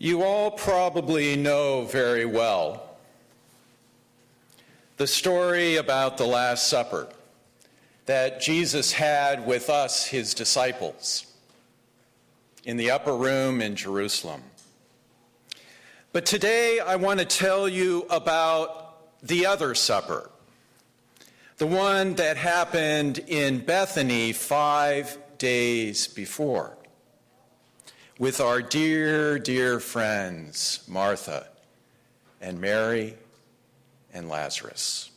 You all probably know very well the story about the Last Supper that Jesus had with us, his disciples, in the upper room in Jerusalem. But today I want to tell you about the other supper, the one that happened in Bethany five days before with our dear, dear friends, Martha and Mary and Lazarus.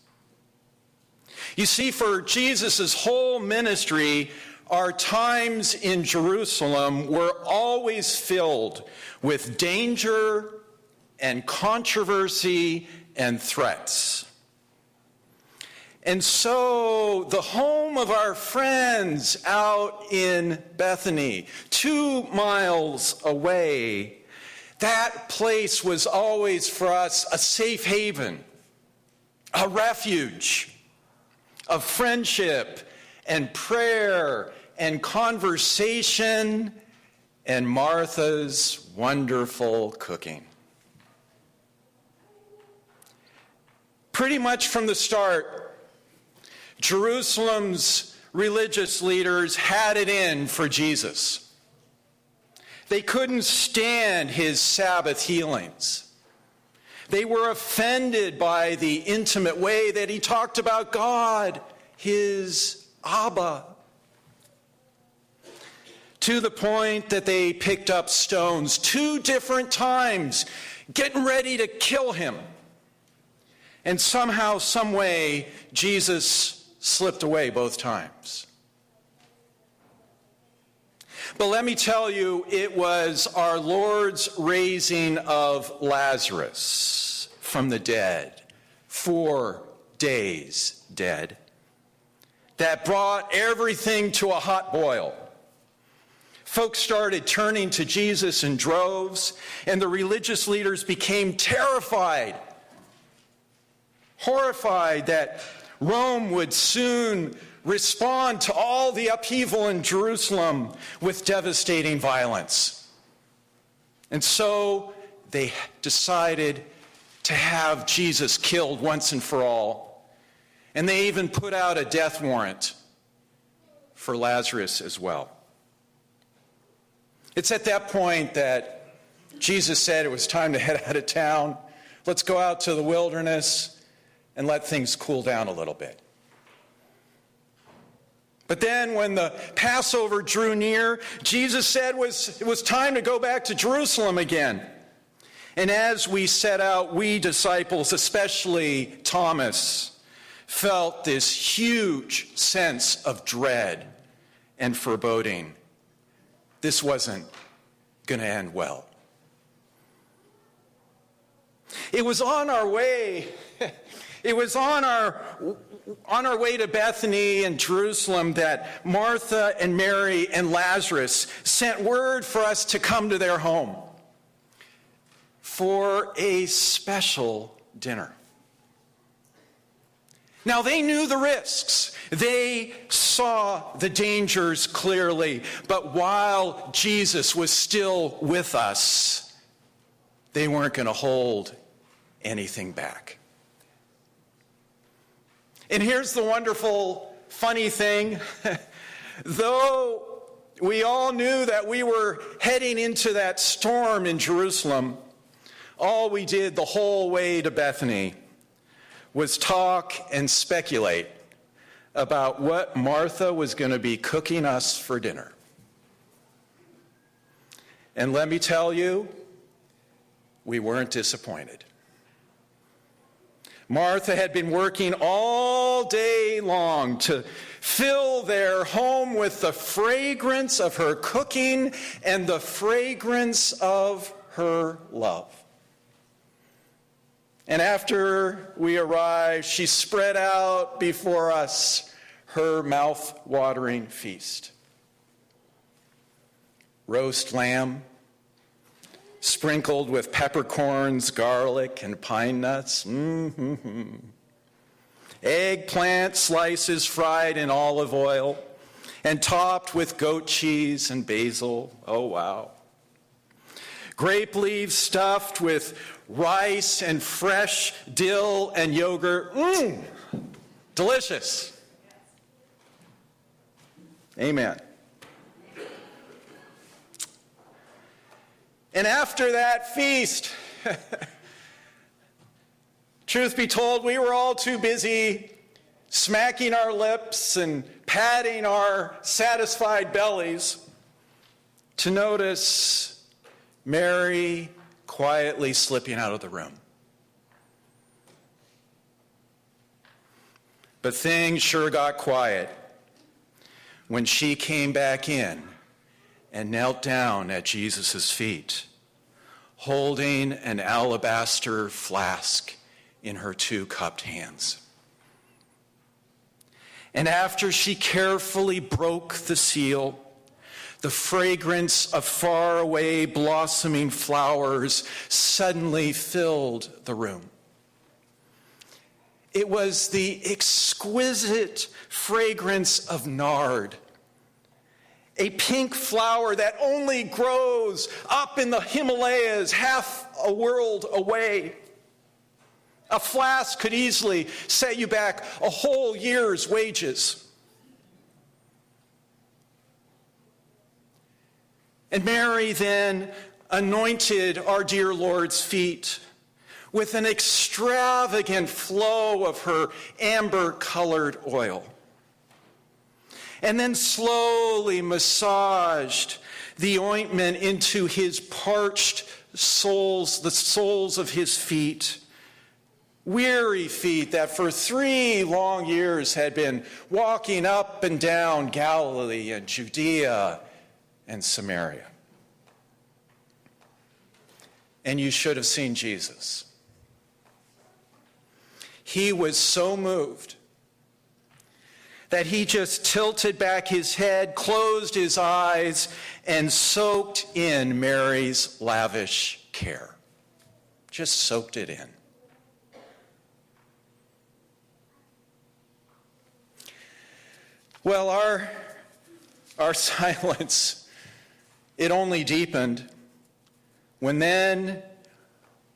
You see, for Jesus' whole ministry, our times in Jerusalem were always filled with danger and controversy and threats. And so, the home of our friends out in Bethany, two miles away, that place was always for us a safe haven, a refuge of friendship and prayer and conversation and Martha's wonderful cooking. Pretty much from the start, Jerusalem's religious leaders had it in for Jesus. They couldn't stand his Sabbath healings. They were offended by the intimate way that he talked about God, his Abba. To the point that they picked up stones two different times, getting ready to kill him. And somehow, some way, Jesus slipped away both times. But let me tell you, it was our Lord's raising of Lazarus from the dead, four days dead, that brought everything to a hot boil. Folks started turning to Jesus in droves, and the religious leaders became terrified, horrified that Rome would soon respond to all the upheaval in Jerusalem with devastating violence. And so they decided to have Jesus killed once and for all. And they even put out a death warrant for Lazarus as well. It's at that point that Jesus said it was time to head out of town. Let's go out to the wilderness and let things cool down a little bit. But then, when the Passover drew near, Jesus said it was, it was time to go back to Jerusalem again. And as we set out, we disciples, especially Thomas, felt this huge sense of dread and foreboding. This wasn't going to end well. It was on our way it was on our, on our way to Bethany and Jerusalem that Martha and Mary and Lazarus sent word for us to come to their home for a special dinner. Now, they knew the risks. They saw the dangers clearly. But while Jesus was still with us, they weren't going to hold anything back. And here's the wonderful, funny thing though we all knew that we were heading into that storm in Jerusalem, all we did the whole way to Bethany was talk and speculate about what Martha was going to be cooking us for dinner. And let me tell you, we weren't disappointed. Martha had been working all day long to fill their home with the fragrance of her cooking and the fragrance of her love. And after we arrived, she spread out before us her mouth watering feast roast lamb sprinkled with peppercorns, garlic, and pine nuts. Mm-hmm. Eggplant slices fried in olive oil and topped with goat cheese and basil. Oh, wow. grape leaves stuffed with rice and fresh dill and yogurt. Mmm, delicious. Amen. And after that feast, truth be told, we were all too busy smacking our lips and patting our satisfied bellies to notice Mary quietly slipping out of the room. But things sure got quiet when she came back in and knelt down at Jesus' feet, holding an alabaster flask in her two cupped hands. And after she carefully broke the seal, the fragrance of faraway blossoming flowers suddenly filled the room. It was the exquisite fragrance of nard a pink flower that only grows up in the Himalayas, half a world away. A flask could easily set you back a whole year's wages. And Mary then anointed our dear Lord's feet with an extravagant flow of her amber colored oil and then slowly massaged the ointment into his parched soles, the soles of his feet. Weary feet that for three long years had been walking up and down Galilee and Judea and Samaria. And you should have seen Jesus. He was so moved that he just tilted back his head, closed his eyes, and soaked in Mary's lavish care. Just soaked it in. Well, our, our silence, it only deepened when then,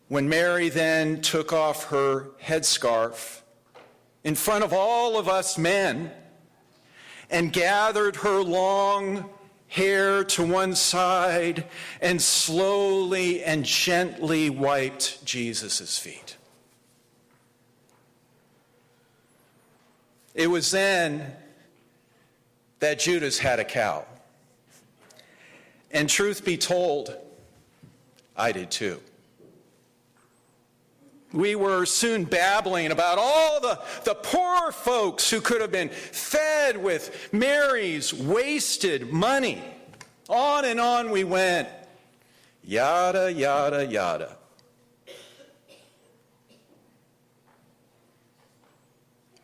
when Mary then took off her headscarf in front of all of us men and gathered her long hair to one side and slowly and gently wiped Jesus' feet. It was then that Judas had a cow. And truth be told, I did too we were soon babbling about all the, the poor folks who could have been fed with Mary's wasted money. On and on we went. Yada, yada, yada.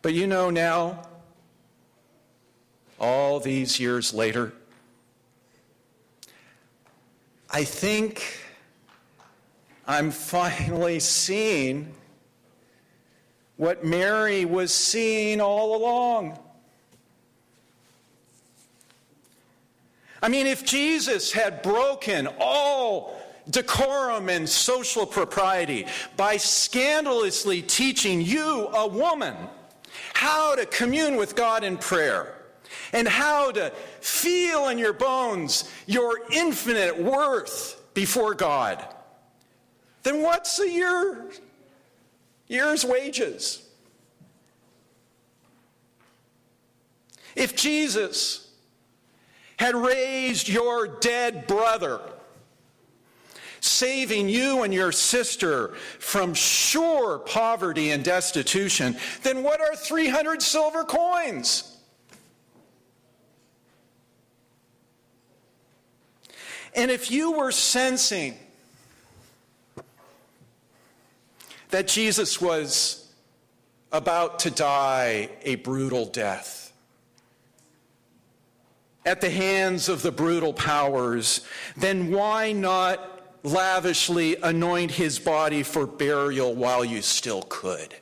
But you know now, all these years later, I think I'm finally seeing what Mary was seeing all along. I mean, if Jesus had broken all decorum and social propriety by scandalously teaching you, a woman, how to commune with God in prayer and how to feel in your bones your infinite worth before God then what's a year, year's wages? If Jesus had raised your dead brother, saving you and your sister from sure poverty and destitution, then what are 300 silver coins? And if you were sensing that Jesus was about to die a brutal death at the hands of the brutal powers, then why not lavishly anoint his body for burial while you still could?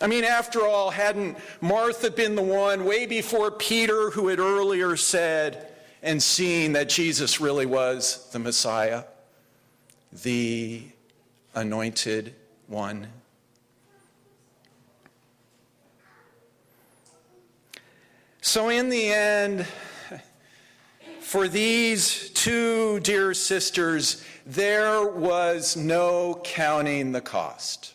I mean, after all, hadn't Martha been the one way before Peter who had earlier said, and seen that Jesus really was the Messiah, the anointed one. So, in the end, for these two dear sisters, there was no counting the cost.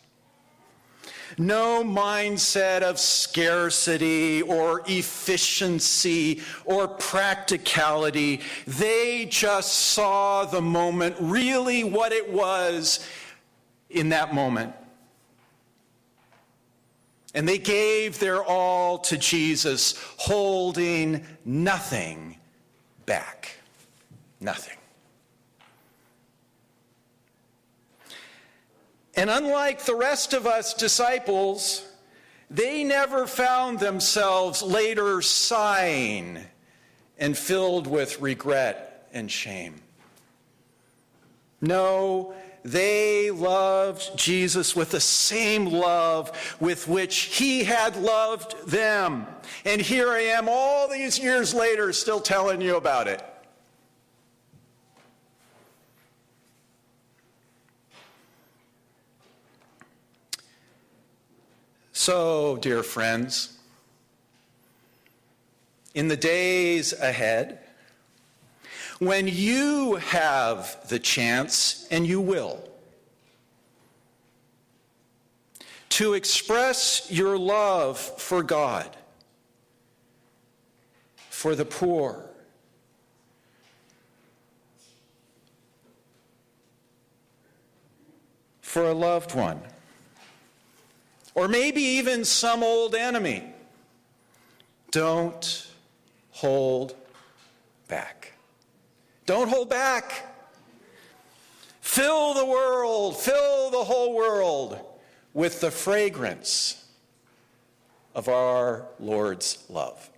No mindset of scarcity or efficiency or practicality. They just saw the moment really what it was in that moment. And they gave their all to Jesus, holding nothing back. Nothing. And unlike the rest of us disciples, they never found themselves later sighing and filled with regret and shame. No, they loved Jesus with the same love with which he had loved them. And here I am, all these years later, still telling you about it. So, dear friends, in the days ahead, when you have the chance, and you will, to express your love for God, for the poor, for a loved one or maybe even some old enemy. Don't hold back. Don't hold back. Fill the world, fill the whole world with the fragrance of our Lord's love.